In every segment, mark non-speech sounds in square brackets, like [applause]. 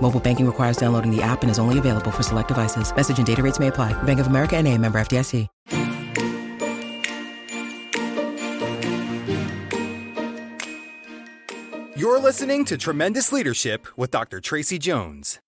Mobile banking requires downloading the app and is only available for select devices. Message and data rates may apply. Bank of America and a member FDIC. You're listening to Tremendous Leadership with Dr. Tracy Jones.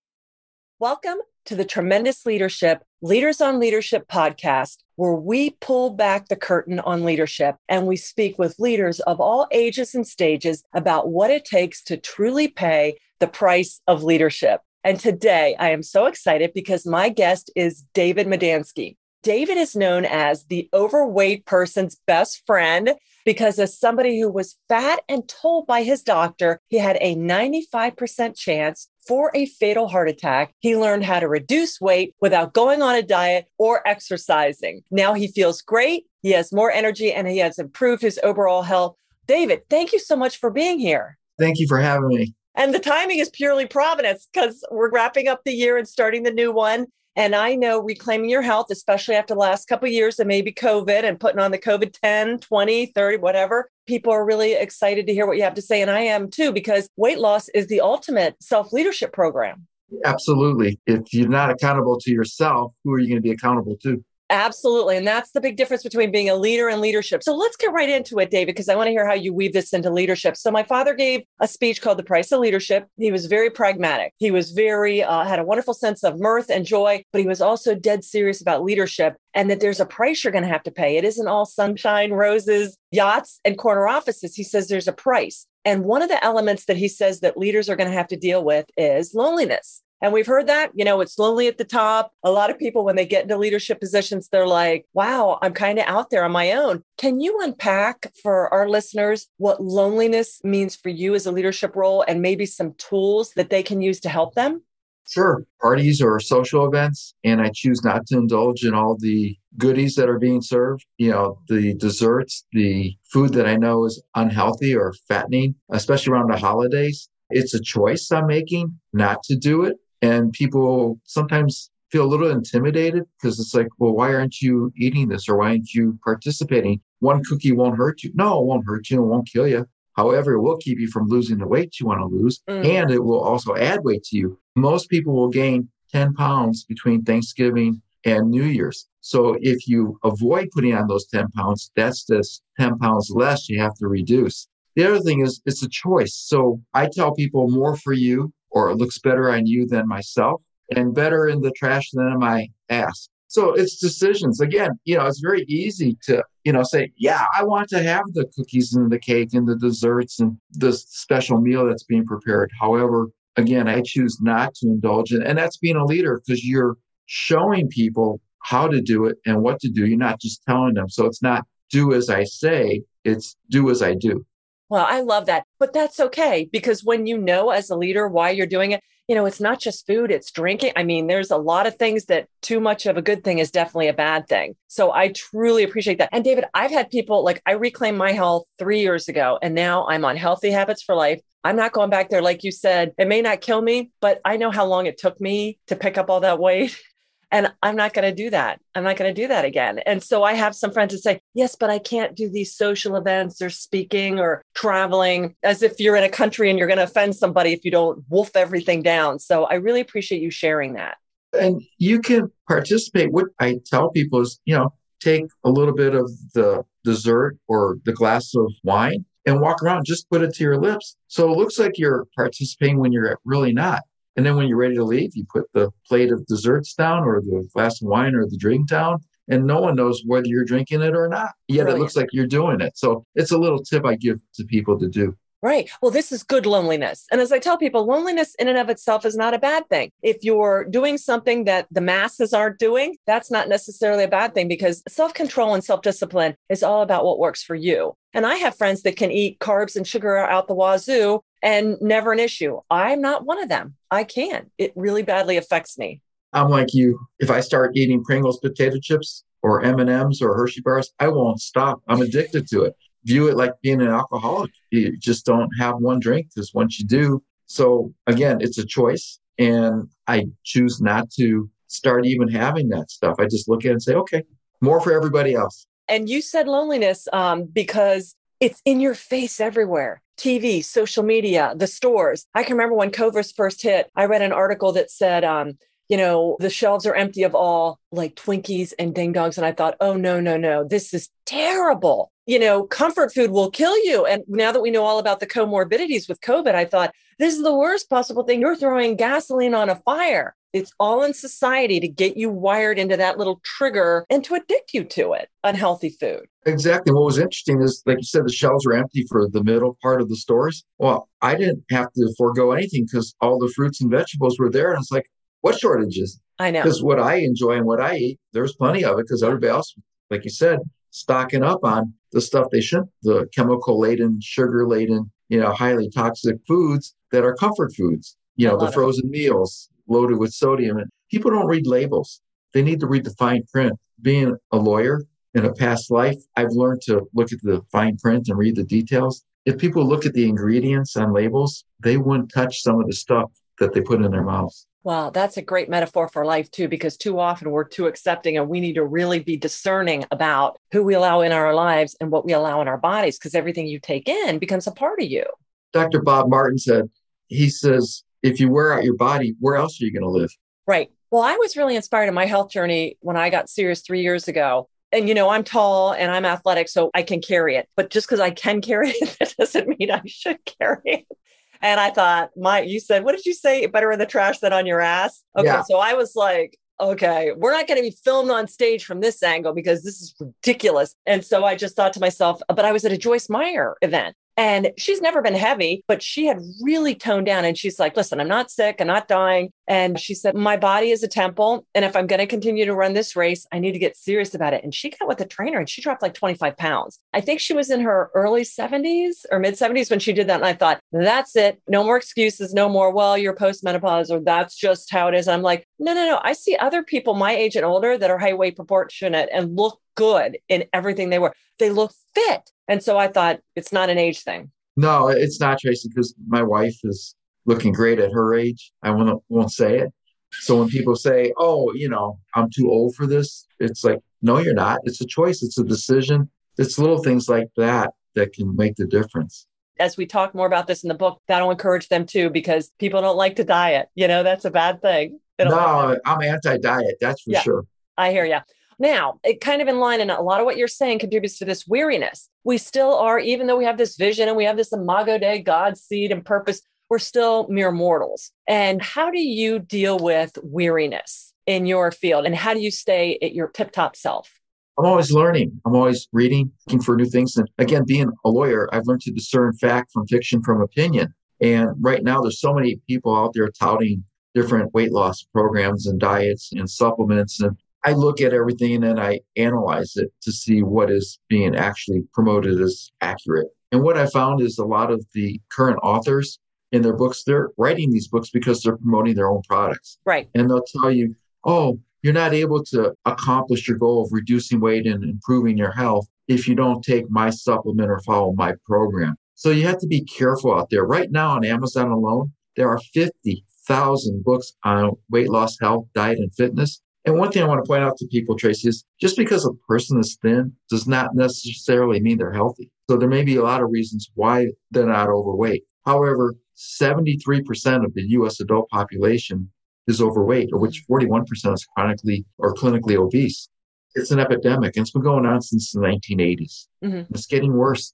Welcome to the Tremendous Leadership Leaders on Leadership podcast, where we pull back the curtain on leadership and we speak with leaders of all ages and stages about what it takes to truly pay the price of leadership. And today I am so excited because my guest is David Medansky. David is known as the overweight person's best friend because, as somebody who was fat and told by his doctor he had a 95% chance for a fatal heart attack, he learned how to reduce weight without going on a diet or exercising. Now he feels great, he has more energy, and he has improved his overall health. David, thank you so much for being here. Thank you for having me. And the timing is purely providence because we're wrapping up the year and starting the new one. And I know reclaiming your health, especially after the last couple years and maybe COVID and putting on the COVID 10, 20, 30, whatever, people are really excited to hear what you have to say. And I am too, because weight loss is the ultimate self leadership program. Absolutely. If you're not accountable to yourself, who are you going to be accountable to? Absolutely. And that's the big difference between being a leader and leadership. So let's get right into it, David, because I want to hear how you weave this into leadership. So my father gave a speech called The Price of Leadership. He was very pragmatic. He was very, uh, had a wonderful sense of mirth and joy, but he was also dead serious about leadership and that there's a price you're going to have to pay. It isn't all sunshine, roses, yachts, and corner offices. He says there's a price. And one of the elements that he says that leaders are going to have to deal with is loneliness. And we've heard that, you know, it's lonely at the top. A lot of people, when they get into leadership positions, they're like, wow, I'm kind of out there on my own. Can you unpack for our listeners what loneliness means for you as a leadership role and maybe some tools that they can use to help them? Sure. Parties or social events, and I choose not to indulge in all the goodies that are being served, you know, the desserts, the food that I know is unhealthy or fattening, especially around the holidays. It's a choice I'm making not to do it. And people sometimes feel a little intimidated because it's like, well, why aren't you eating this or why aren't you participating? One cookie won't hurt you. No, it won't hurt you. It won't kill you. However, it will keep you from losing the weight you want to lose. Mm. And it will also add weight to you. Most people will gain 10 pounds between Thanksgiving and New Year's. So if you avoid putting on those 10 pounds, that's just 10 pounds less you have to reduce. The other thing is it's a choice. So I tell people more for you or it looks better on you than myself and better in the trash than in my ass. So it's decisions. Again, you know, it's very easy to, you know, say, yeah, I want to have the cookies and the cake and the desserts and the special meal that's being prepared. However, again, I choose not to indulge in, and that's being a leader because you're showing people how to do it and what to do. You're not just telling them. So it's not do as I say, it's do as I do. Well, I love that. But that's okay because when you know as a leader why you're doing it, you know, it's not just food, it's drinking. I mean, there's a lot of things that too much of a good thing is definitely a bad thing. So I truly appreciate that. And David, I've had people like I reclaimed my health three years ago, and now I'm on healthy habits for life. I'm not going back there. Like you said, it may not kill me, but I know how long it took me to pick up all that weight. [laughs] And I'm not going to do that. I'm not going to do that again. And so I have some friends that say, yes, but I can't do these social events or speaking or traveling as if you're in a country and you're going to offend somebody if you don't wolf everything down. So I really appreciate you sharing that. And you can participate. What I tell people is, you know, take a little bit of the dessert or the glass of wine and walk around, just put it to your lips. So it looks like you're participating when you're really not. And then when you're ready to leave, you put the plate of desserts down or the glass of wine or the drink down and no one knows whether you're drinking it or not. Yet Brilliant. it looks like you're doing it. So it's a little tip I give to people to do. Right. Well, this is good loneliness. And as I tell people, loneliness in and of itself is not a bad thing. If you're doing something that the masses aren't doing, that's not necessarily a bad thing because self control and self discipline is all about what works for you. And I have friends that can eat carbs and sugar out the wazoo and never an issue. I'm not one of them. I can't. It really badly affects me. I'm like you. If I start eating Pringles potato chips or M&Ms or Hershey bars, I won't stop. I'm addicted to it view it like being an alcoholic. You just don't have one drink because once you do, so again, it's a choice. And I choose not to start even having that stuff. I just look at it and say, okay, more for everybody else. And you said loneliness um, because it's in your face everywhere. TV, social media, the stores. I can remember when COVID first hit, I read an article that said, um, you know, the shelves are empty of all like Twinkies and ding dongs. And I thought, oh, no, no, no, this is terrible. You know, comfort food will kill you. And now that we know all about the comorbidities with COVID, I thought, this is the worst possible thing. You're throwing gasoline on a fire. It's all in society to get you wired into that little trigger and to addict you to it, unhealthy food. Exactly. What was interesting is, like you said, the shelves were empty for the middle part of the stores. Well, I didn't have to forego anything because all the fruits and vegetables were there. And it's like, what shortages? I know. Because what I enjoy and what I eat, there's plenty of it because everybody else, like you said, stocking up on the stuff they shouldn't, the chemical laden, sugar laden, you know, highly toxic foods that are comfort foods, you know, the frozen it. meals loaded with sodium. And people don't read labels. They need to read the fine print. Being a lawyer in a past life, I've learned to look at the fine print and read the details. If people look at the ingredients on labels, they wouldn't touch some of the stuff that they put in their mouths. Wow, that's a great metaphor for life too, because too often we're too accepting and we need to really be discerning about who we allow in our lives and what we allow in our bodies, because everything you take in becomes a part of you. Dr. Bob Martin said, he says, if you wear out your body, where else are you going to live? Right. Well, I was really inspired in my health journey when I got serious three years ago. And, you know, I'm tall and I'm athletic, so I can carry it. But just because I can carry [laughs] it, that doesn't mean I should carry it. And I thought, my, you said, what did you say? Better in the trash than on your ass. Okay. Yeah. So I was like, okay, we're not going to be filmed on stage from this angle because this is ridiculous. And so I just thought to myself, but I was at a Joyce Meyer event and she's never been heavy, but she had really toned down. And she's like, listen, I'm not sick. I'm not dying. And she said, my body is a temple. And if I'm going to continue to run this race, I need to get serious about it. And she got with a trainer and she dropped like 25 pounds. I think she was in her early 70s or mid 70s when she did that. And I thought, that's it. No more excuses. No more, well, you're postmenopause or that's just how it is. And I'm like, no, no, no. I see other people my age and older that are high weight proportionate and look good in everything they wear. They look fit. And so I thought it's not an age thing. No, it's not, Tracy, because my wife is looking great at her age. I won't, won't say it. So when people say, oh, you know, I'm too old for this, it's like, no, you're not. It's a choice, it's a decision. It's little things like that that can make the difference. As we talk more about this in the book, that'll encourage them too, because people don't like to diet. You know, that's a bad thing. No, I'm anti diet. That's for yeah, sure. I hear you. Now, it kind of in line, and a lot of what you're saying contributes to this weariness. We still are, even though we have this vision and we have this imago Dei, God, seed and purpose, we're still mere mortals. And how do you deal with weariness in your field? And how do you stay at your tip top self? I'm always learning. I'm always reading, looking for new things. And again, being a lawyer, I've learned to discern fact from fiction from opinion. And right now, there's so many people out there touting different weight loss programs and diets and supplements. And I look at everything and I analyze it to see what is being actually promoted as accurate. And what I found is a lot of the current authors in their books, they're writing these books because they're promoting their own products. Right. And they'll tell you, oh, you're not able to accomplish your goal of reducing weight and improving your health if you don't take my supplement or follow my program. So you have to be careful out there. Right now on Amazon alone, there are 50,000 books on weight loss, health, diet, and fitness. And one thing I want to point out to people, Tracy, is just because a person is thin does not necessarily mean they're healthy. So there may be a lot of reasons why they're not overweight. However, 73% of the US adult population is overweight, of which 41% is chronically or clinically obese. It's an epidemic and it's been going on since the 1980s. Mm-hmm. It's getting worse.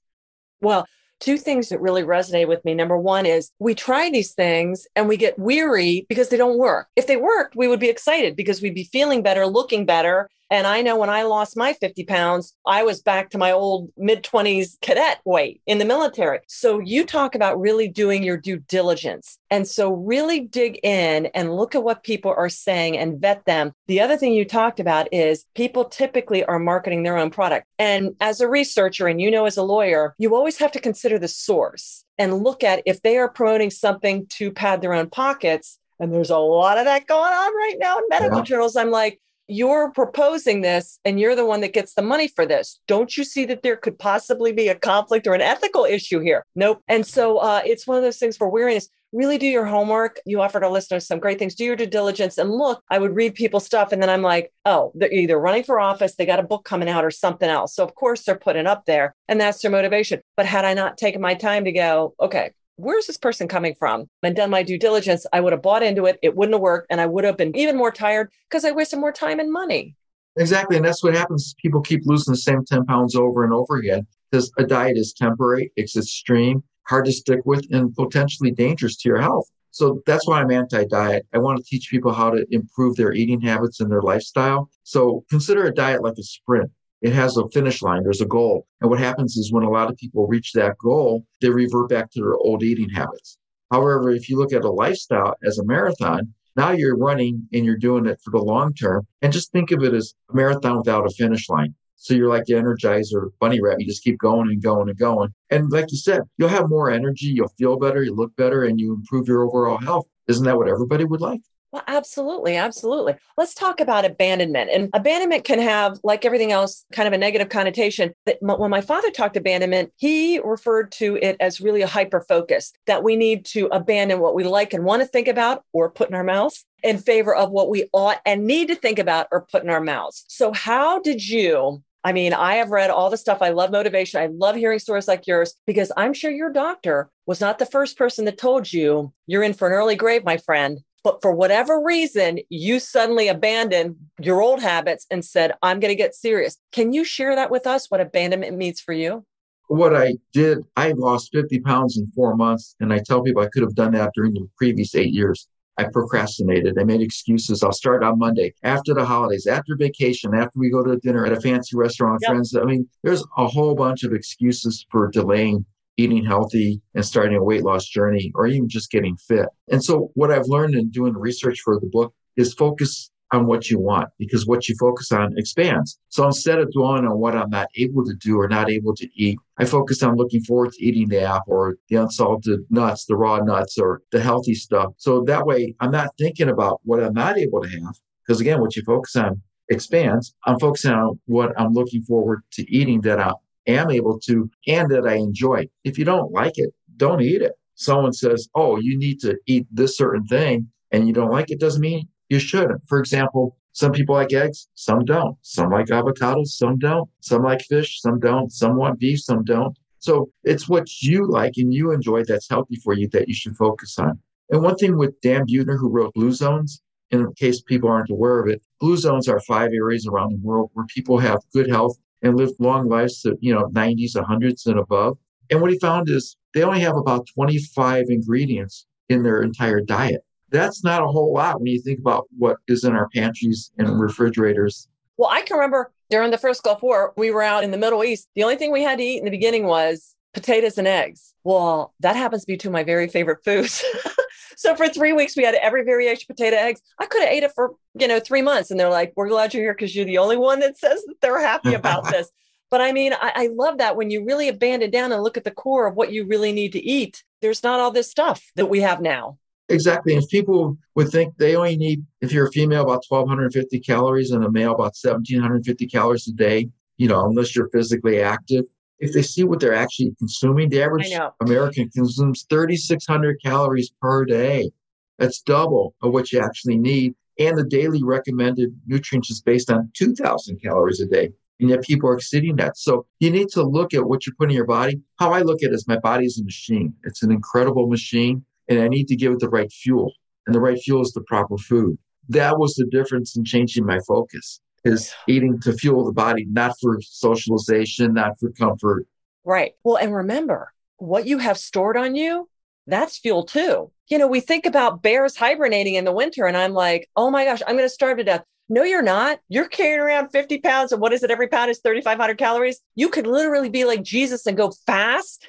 Well, two things that really resonate with me. Number one is we try these things and we get weary because they don't work. If they worked, we would be excited because we'd be feeling better, looking better, And I know when I lost my 50 pounds, I was back to my old mid 20s cadet weight in the military. So you talk about really doing your due diligence. And so really dig in and look at what people are saying and vet them. The other thing you talked about is people typically are marketing their own product. And as a researcher, and you know, as a lawyer, you always have to consider the source and look at if they are promoting something to pad their own pockets. And there's a lot of that going on right now in medical yeah. journals. I'm like, you're proposing this and you're the one that gets the money for this. Don't you see that there could possibly be a conflict or an ethical issue here? Nope. And so uh, it's one of those things for weariness. Really do your homework. You offered our listeners some great things. Do your due diligence and look. I would read people's stuff and then I'm like, oh, they're either running for office, they got a book coming out or something else. So of course they're putting up there and that's their motivation. But had I not taken my time to go, okay, where's this person coming from? And done my due diligence, I would have bought into it. It wouldn't have worked. And I would have been even more tired because I wasted more time and money. Exactly. And that's what happens. People keep losing the same 10 pounds over and over again because a diet is temporary, it's extreme, hard to stick with, and potentially dangerous to your health. So that's why I'm anti diet. I want to teach people how to improve their eating habits and their lifestyle. So consider a diet like a sprint it has a finish line, there's a goal. And what happens is when a lot of people reach that goal, they revert back to their old eating habits. However, if you look at a lifestyle as a marathon, now you're running and you're doing it for the long term. And just think of it as a marathon without a finish line. So you're like the Energizer bunny rabbit. You just keep going and going and going. And like you said, you'll have more energy, you'll feel better, you look better, and you improve your overall health. Isn't that what everybody would like? Well, absolutely. Absolutely. Let's talk about abandonment. And abandonment can have, like everything else, kind of a negative connotation. That when my father talked abandonment, he referred to it as really a hyper focus that we need to abandon what we like and want to think about or put in our mouths in favor of what we ought and need to think about or put in our mouths. So, how did you I mean, I have read all the stuff. I love motivation. I love hearing stories like yours because I'm sure your doctor was not the first person that told you you're in for an early grave, my friend. But for whatever reason, you suddenly abandoned your old habits and said, I'm going to get serious. Can you share that with us, what abandonment means for you? What I did, I lost 50 pounds in four months. And I tell people I could have done that during the previous eight years. I procrastinated. I made excuses. I'll start on Monday after the holidays, after vacation, after we go to dinner at a fancy restaurant yep. friends. I mean, there's a whole bunch of excuses for delaying eating healthy and starting a weight loss journey or even just getting fit. And so what I've learned in doing research for the book is focus on what you want because what you focus on expands. So instead of dwelling on what I'm not able to do or not able to eat, I focus on looking forward to eating the apple or the unsalted nuts, the raw nuts or the healthy stuff. So that way I'm not thinking about what I'm not able to have. Because again, what you focus on expands. I'm focusing on what I'm looking forward to eating that I am able to and that I enjoy. If you don't like it, don't eat it. Someone says, oh, you need to eat this certain thing and you don't like it, doesn't mean you shouldn't. For example, some people like eggs, some don't. Some like avocados, some don't. Some like fish, some don't. Some want beef, some don't. So it's what you like and you enjoy that's healthy for you that you should focus on. And one thing with Dan Buettner, who wrote Blue Zones, in case people aren't aware of it, blue zones are five areas around the world where people have good health and live long lives to, you know, 90s, 100s and above. And what he found is they only have about 25 ingredients in their entire diet. That's not a whole lot when you think about what is in our pantries and refrigerators. Well, I can remember during the first Gulf War, we were out in the Middle East. The only thing we had to eat in the beginning was potatoes and eggs. Well, that happens to be two of my very favorite foods. [laughs] so for three weeks, we had every variation potato eggs. I could have ate it for, you know, three months. And they're like, we're glad you're here because you're the only one that says that they're happy about [laughs] this. But I mean, I, I, love that when you really abandon down and look at the core of what you really need to eat, there's not all this stuff that we have now. Exactly. If people would think they only need, if you're a female, about 1,250 calories and a male, about 1,750 calories a day, you know, unless you're physically active, if they see what they're actually consuming, the average American consumes 3,600 calories per day. That's double of what you actually need. And the daily recommended nutrients is based on 2,000 calories a day. And yet people are exceeding that. So you need to look at what you're putting in your body. How I look at it is my body is a machine. It's an incredible machine. And I need to give it the right fuel. And the right fuel is the proper food. That was the difference in changing my focus is eating to fuel the body, not for socialization, not for comfort. Right. Well, and remember, what you have stored on you, that's fuel too. You know, we think about bears hibernating in the winter, and I'm like, oh my gosh, I'm going to starve to death. No, you're not. You're carrying around 50 pounds. And what is it? Every pound is 3,500 calories. You could literally be like Jesus and go fast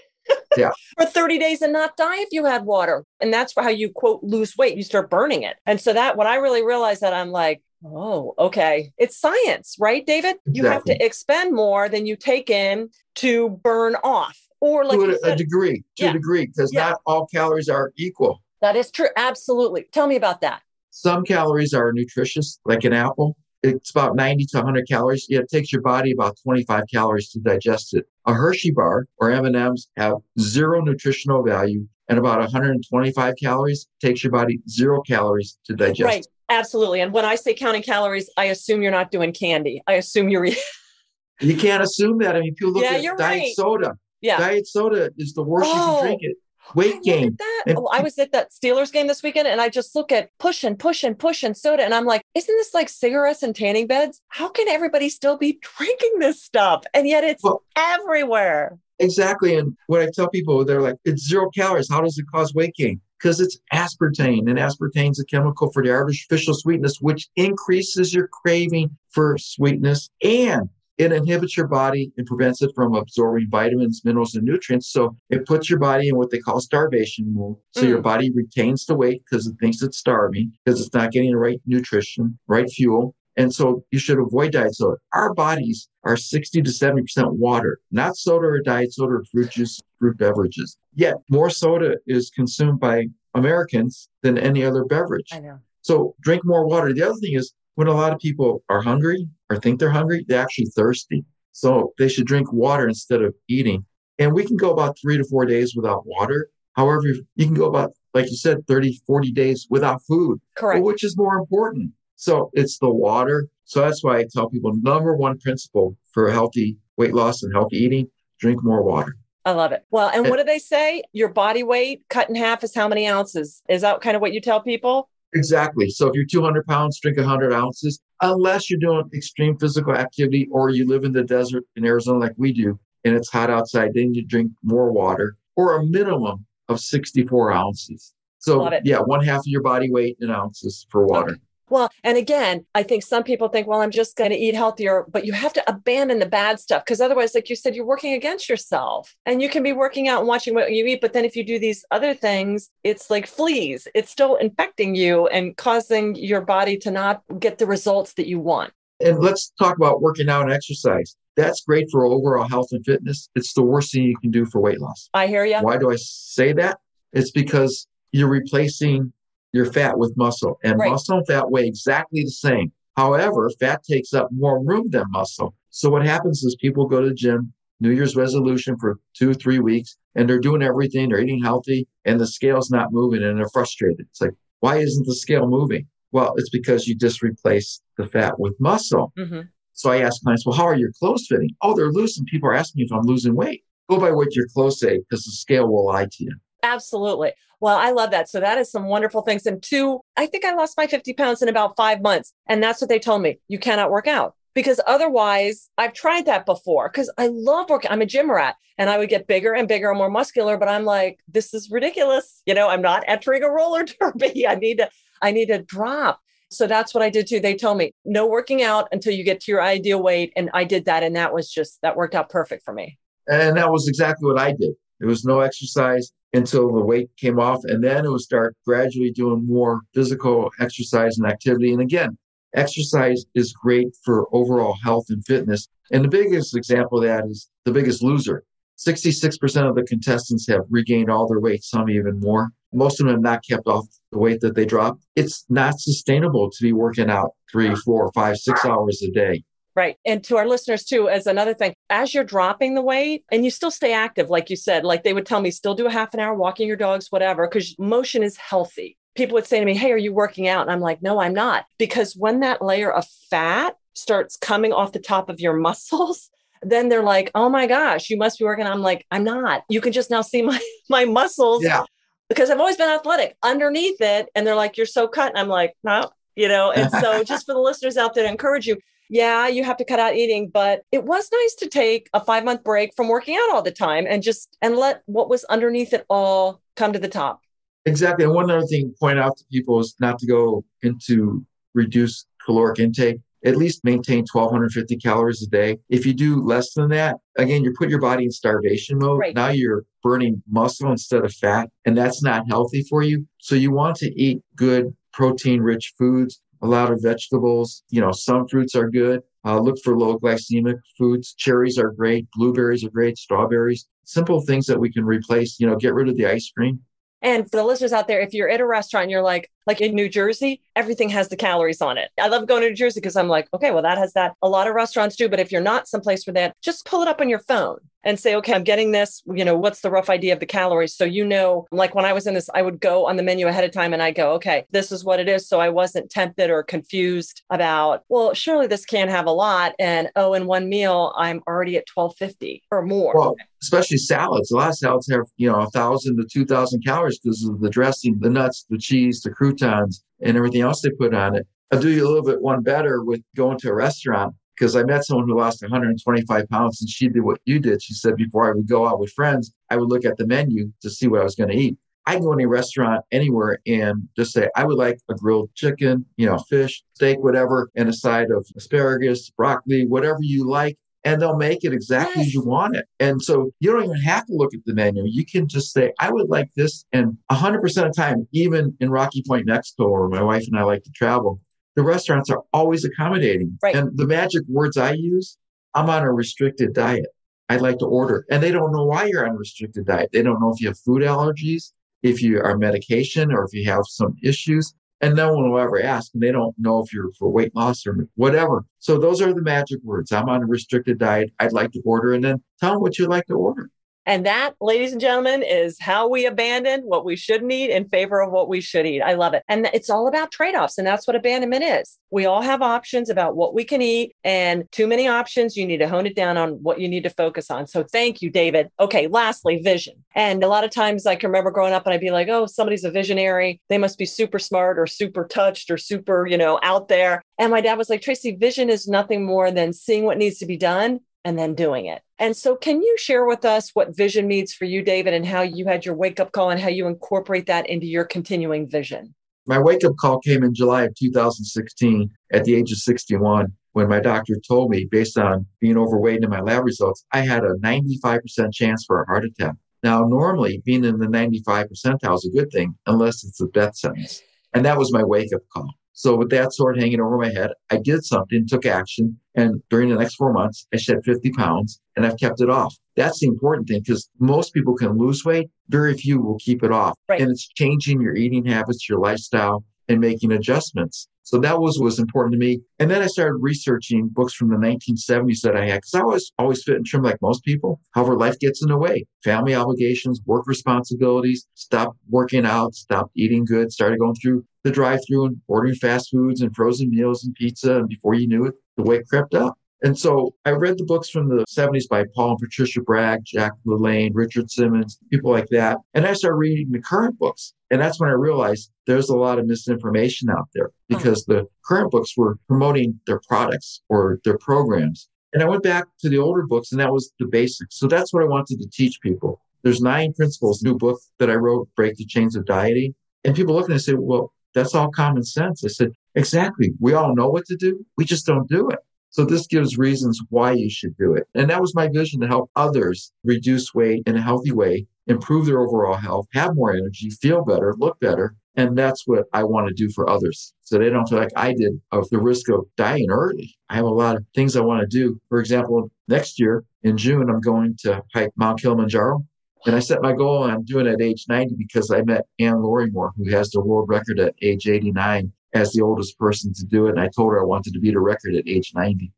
yeah. for 30 days and not die if you had water. And that's how you quote lose weight. You start burning it. And so that when I really realized that, I'm like, oh, okay. It's science, right, David? You have to expend more than you take in to burn off. Or like to a, a degree, to Yeah. a degree, because Yeah. not all calories are equal. that is true. Absolutely. Tell me about that. Some calories are nutritious, like an apple. It's about 90 to 100 calories. Yet it takes your body about 25 calories to digest it. A Hershey bar or M&Ms have zero nutritional value and about 125 calories takes your body zero calories to digest. Right. Absolutely. And when I say counting calories, I assume you're not doing candy. I assume you're, [laughs] You can't assume that. I mean, people look Yeah, at diet right. soda. yeah. Diet soda is the worst you Oh, can drink it. I Weight look gain. that. Oh, I was at that Steelers game this weekend and I just look at push and push and push and soda. And I'm like, isn't this like cigarettes and tanning beds? How can everybody still be drinking this stuff? And yet it's Well- everywhere. Exactly. And when I tell people, they're like, it's zero calories. How does it cause weight gain? Because it's aspartame, and aspartame is a chemical for the artificial sweetness, which increases your craving for sweetness and it inhibits your body and prevents it from absorbing vitamins, minerals, and nutrients. So it puts your body in what they call starvation mode. So your Mm. body retains the weight because it thinks it's starving, because it's not getting the right nutrition, right fuel. And so you should avoid diet soda. Our bodies are 60 to 70% water, not soda or diet soda or fruit juice, fruit beverages. Yet more soda is consumed by Americans than any other beverage. I know. So drink more water. The other thing is when a lot of people are hungry or think they're hungry, they're actually thirsty. So they should drink water instead of eating. And we can go about three to four days without water. However, you can go about, like you said, 30, 40 days without food. Correct. Which is more important? So it's the water. So that's why I tell people number one principle for healthy weight loss and healthy eating drink more water. I love it. Well, and Eh. what do they say? Your body weight cut in half is how many ounces? Is that kind of what you tell people? Exactly. So if you're 200 pounds, drink 100 ounces, unless you're doing extreme physical activity or you live in the desert in Arizona like we do, and it's hot outside, then you drink more water or a minimum of 64 ounces. So yeah, one half of your body weight in ounces for water. Well, and again, I think some people think, well, I'm just going to eat healthier, but you have to abandon the bad stuff because otherwise, like you said, you're working against yourself. And you can be working out and watching what you eat, but then if you do these other things, it's like fleas. It's still infecting you and causing your body to not get the results that you want. And let's talk about working out and exercise. That's great for overall health and fitness. It's the worst thing you can do for weight loss. I hear you. Why do I say that? It's because you're replacing your fat with muscle, and Right. muscle and fat weigh exactly the same. However, fat takes up more room than muscle. So what happens is people go to the gym, New Year's resolution for two, three weeks, and they're doing everything, they're eating healthy, and the scale's not moving, and they're frustrated. It's like, why isn't the scale moving? Well, it's because you just replaced the fat with muscle. Mhm. So I ask clients, well, how are your clothes fitting? Oh, they're loose. And people are asking me if I'm losing weight. Go by what your clothes say because the scale will lie to you. Absolutely. Well, I love that. So that is some wonderful things. And two, I think I lost my 50 pounds in about five months. And that's what they told me. You cannot work out because otherwise I've tried that before because I love working. I'm a gym rat and I would get bigger and bigger and more muscular, but I'm like, this is ridiculous. You know, I'm not entering a roller [laughs] derby. I need to, I need to drop. So that's what I did too. They told me no working out until you get to your ideal weight. And I did that. And that was just, that worked out perfect for me. And that was exactly what I did. There was no exercise until the weight came off. And then it would start gradually doing more physical exercise and activity. And again, exercise is great for overall health and fitness. And the biggest example of that is the biggest loser. 66% of the contestants have regained all their weight, some even more. Most of them have not kept off the weight that they dropped. It's not sustainable to be working out three, four, five, six hours a day. Right. And to our listeners too, as another thing, as you're dropping the weight and you still stay active, like you said, like they would tell me, still do a half an hour walking your dogs, whatever, because motion is healthy. People would say to me, Hey, are you working out? And I'm like, No, I'm not. Because when that layer of fat starts coming off the top of your [laughs] muscles, then they're like, Oh my gosh, you must be working. I'm like, I'm not. You can just now see my [laughs] my muscles Yeah. because I've always been athletic underneath it. And they're like, You're so cut. And I'm like, No, you know, and so [laughs] just for the listeners out there to encourage you, yeah, you have to cut out eating, but it was nice to take a five month break from working out all the time and just and let what was underneath it all come to the top. Exactly. And one other thing to point out to people is not to go into reduced caloric intake. At least maintain 1250 calories a day. If you do less than that, again, you put your body in starvation mode. Right. Now you're burning muscle instead of fat, and that's not healthy for you. So you want to eat good protein rich foods, a lot of vegetables. You know, some fruits are good. Uh, look for low glycemic foods. Cherries are great. Blueberries are great. Strawberries. Simple things that we can replace. You know, get rid of the ice cream. And for the listeners out there, if you're at a restaurant and you're like, like in New Jersey, everything has the calories on it. I love going to New Jersey because I'm like, okay, well, that has that. A lot of restaurants do. But if you're not someplace where that, just pull it up on your phone and say, okay, I'm getting this. You know, what's the rough idea of the calories? So you know, like when I was in this, I would go on the menu ahead of time and I go, okay, this is what it is. So I wasn't tempted or confused about, well, surely this can't have a lot. And oh, in one meal, I'm already at 1250 or more. Well, especially salads. A lot of salads have, you know, a thousand to two thousand calories because of the dressing, the nuts, the cheese, the croutons, and everything else they put on it. I'll do you a little bit one better with going to a restaurant because I met someone who lost 125 pounds and she did what you did. She said before I would go out with friends, I would look at the menu to see what I was going to eat. I can go any restaurant anywhere and just say, I would like a grilled chicken, you know, fish, steak, whatever, and a side of asparagus, broccoli, whatever you like. And they'll make it exactly Yes. as you want it. And so you don't even have to look at the menu. You can just say, I would like this. And 100% of the time, even in Rocky Point, Mexico, where my wife and I like to travel, the restaurants are always accommodating. Right. And the magic words I use, I'm on a restricted diet. I'd like to order. And they don't know why you're on a restricted diet. They don't know if you have food allergies, if you are medication, or if you have some issues. And no one will ever ask. And they don't know if you're for weight loss or whatever. So those are the magic words. I'm on a restricted diet. I'd like to order. And then tell them what you'd like to order. And that, ladies and gentlemen, is how we abandon what we shouldn't eat in favor of what we should eat. I love it. And it's all about trade offs. And that's what abandonment is. We all have options about what we can eat, and too many options. You need to hone it down on what you need to focus on. So thank you, David. Okay, lastly, vision. And a lot of times I can remember growing up and I'd be like, oh, somebody's a visionary. They must be super smart or super touched or super, you know, out there. And my dad was like, Tracy, vision is nothing more than seeing what needs to be done and then doing it. And so, can you share with us what vision means for you, David, and how you had your wake up call and how you incorporate that into your continuing vision? My wake up call came in July of 2016 at the age of 61 when my doctor told me, based on being overweight and my lab results, I had a 95% chance for a heart attack. Now, normally being in the 95 percentile is a good thing unless it's a death sentence. And that was my wake up call. So with that sword hanging over my head, I did something, took action. And during the next four months, I shed 50 pounds and I've kept it off. That's the important thing because most people can lose weight. Very few will keep it off. Right. And it's changing your eating habits, your lifestyle and making adjustments. So that was was important to me. And then I started researching books from the 1970s that I had because I was always fit and trim like most people. However, life gets in the way. Family obligations, work responsibilities, stopped working out, stopped eating good, started going through the drive-through and ordering fast foods and frozen meals and pizza. And before you knew it, the weight crept up. And so I read the books from the 70s by Paul and Patricia Bragg, Jack LaLanne, Richard Simmons, people like that. And I started reading the current books. And that's when I realized there's a lot of misinformation out there oh. because the current books were promoting their products or their programs. And I went back to the older books and that was the basics. So that's what I wanted to teach people. There's nine principles, new book that I wrote, Break the Chains of Dieting. And people look and say, well, that's all common sense. I said, exactly. We all know what to do. We just don't do it. So this gives reasons why you should do it. And that was my vision to help others reduce weight in a healthy way, improve their overall health, have more energy, feel better, look better. And that's what I want to do for others. So they don't feel like I did of the risk of dying early. I have a lot of things I want to do. For example, next year in June, I'm going to hike Mount Kilimanjaro. And I set my goal on doing it at age 90 because I met Anne Lorimor, who has the world record at age 89 as the oldest person to do it. And I told her I wanted to beat a record at age 90.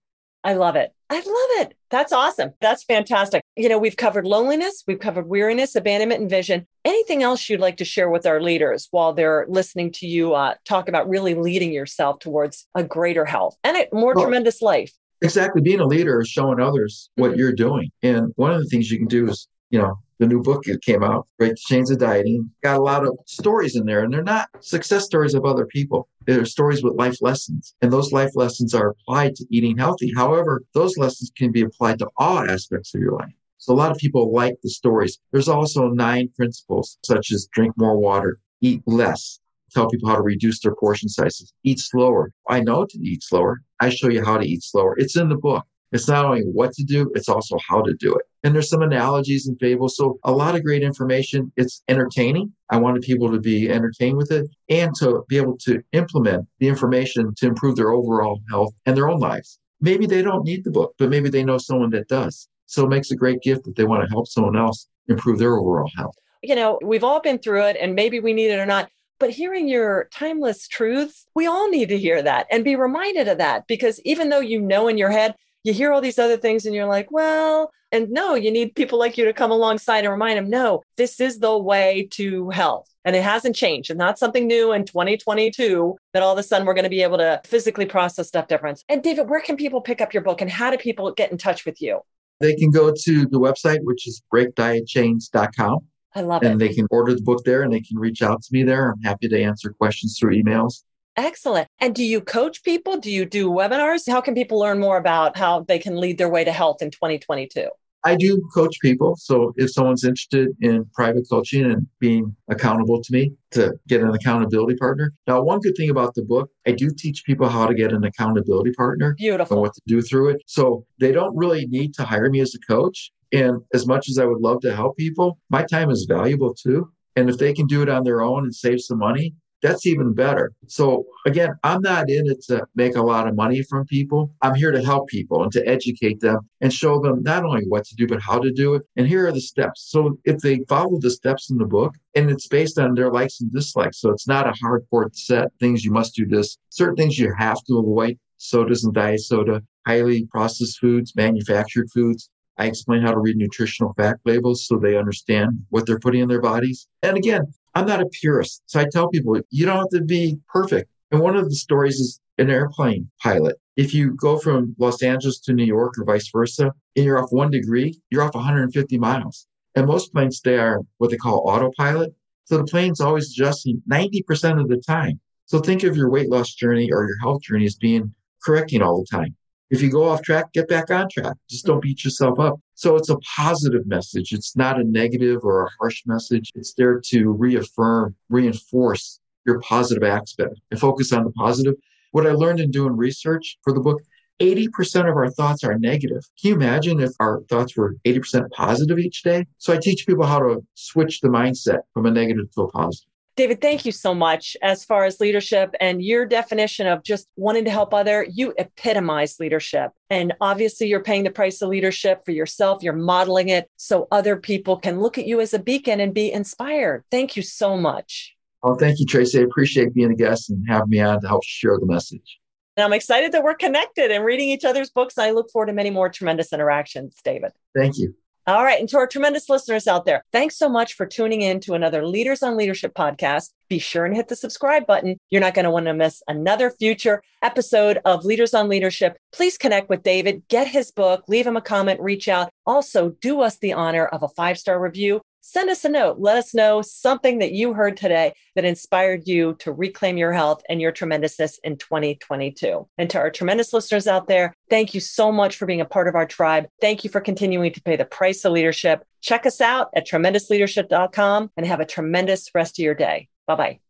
I love it. I love it. That's awesome. That's fantastic. You know, we've covered loneliness, we've covered weariness, abandonment, and vision. Anything else you'd like to share with our leaders while they're listening to you uh, talk about really leading yourself towards a greater health and a more Well- tremendous life? Exactly. Being a leader is showing others what Mhm. you're doing. And one of the things you can do is, you know, the new book that came out, Break the Chains of Dieting, got a lot of stories in there, and they're not success stories of other people. They're stories with life lessons. And those life lessons are applied to eating healthy. However, those lessons can be applied to all aspects of your life. So a lot of people like the stories. There's also nine principles, such as drink more water, eat less, tell people how to reduce their portion sizes, eat slower. I know to eat slower. I show you how to eat slower. It's in the book. It's not only what to do, it's also how to do it. And there's some analogies and fables. So a lot of great information. It's entertaining. I wanted people to be entertained with it and to be able to implement the information to improve their overall health and their own lives. Maybe they don't need the book, but maybe they know someone that does. So it makes a great gift that they want to help someone else improve their overall health. You know, we've all been through it and maybe we need it or not. But hearing your timeless truths, we all need to hear that and be reminded of that because even though you know in your head, you hear all these other things and you're like, well, and no, you need people like you to come alongside and remind them, no, this is the way to health. And it hasn't changed. And not something new in 2022 that all of a sudden we're going to be able to physically process stuff different. And David, where can people pick up your book and how do people get in touch with you? They can go to the website, which is breakdietchains.com. I love and it. And they can order the book there and they can reach out to me there. I'm happy to answer questions through emails. Excellent. And do you coach people? Do you do webinars? How can people learn more about how they can lead their way to health in 2022? I do coach people. So if someone's interested in private coaching and being accountable to me to get an accountability partner. Now, one good thing about the book, I do teach people how to get an accountability partner Beautiful. and what to do through it. So they don't really need to hire me as a coach. And as much as I would love to help people, my time is valuable too. And if they can do it on their own and save some money, that's even better. So again, I'm not in it to make a lot of money from people. I'm here to help people and to educate them and show them not only what to do, but how to do it. And here are the steps. So if they follow the steps in the book and it's based on their likes and dislikes, so it's not a hardcore set things you must do this, certain things you have to avoid, sodas and diet soda, highly processed foods, manufactured foods. I explain how to read nutritional fact labels so they understand what they're putting in their bodies. And again, I'm not a purist. So I tell people, you don't have to be perfect. And one of the stories is an airplane pilot. If you go from Los Angeles to New York or vice versa, and you're off one degree, you're off 150 miles. And most planes, they are what they call autopilot. So the plane's always adjusting 90% of the time. So think of your weight loss journey or your health journey as being correcting all the time. If you go off track, get back on track. Just don't beat yourself up. So it's a positive message. It's not a negative or a harsh message. It's there to reaffirm, reinforce your positive aspect and focus on the positive. What I learned in doing research for the book, 80% of our thoughts are negative. Can you imagine if our thoughts were 80% positive each day? So I teach people how to switch the mindset from a negative to a positive. David, thank you so much. As far as leadership and your definition of just wanting to help other, you epitomize leadership. And obviously, you're paying the price of leadership for yourself. You're modeling it so other people can look at you as a beacon and be inspired. Thank you so much. Oh, thank you, Tracy. I appreciate being a guest and having me on to help share the message. And I'm excited that we're connected and reading each other's books. I look forward to many more tremendous interactions, David. Thank you. All right. And to our tremendous listeners out there, thanks so much for tuning in to another Leaders on Leadership podcast. Be sure and hit the subscribe button. You're not going to want to miss another future episode of Leaders on Leadership. Please connect with David, get his book, leave him a comment, reach out. Also, do us the honor of a five star review send us a note. Let us know something that you heard today that inspired you to reclaim your health and your tremendousness in 2022. And to our tremendous listeners out there, thank you so much for being a part of our tribe. Thank you for continuing to pay the price of leadership. Check us out at tremendousleadership.com and have a tremendous rest of your day. Bye bye.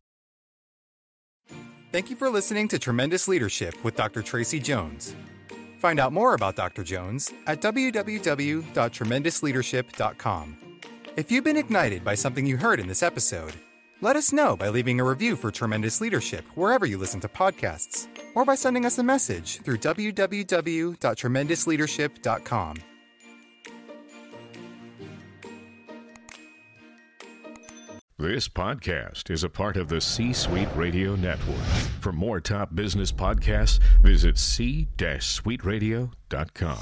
Thank you for listening to Tremendous Leadership with Dr. Tracy Jones. Find out more about Dr. Jones at www.tremendousleadership.com. If you've been ignited by something you heard in this episode, let us know by leaving a review for Tremendous Leadership wherever you listen to podcasts, or by sending us a message through www.tremendousleadership.com. This podcast is a part of the C Suite Radio Network. For more top business podcasts, visit c-suiteradio.com.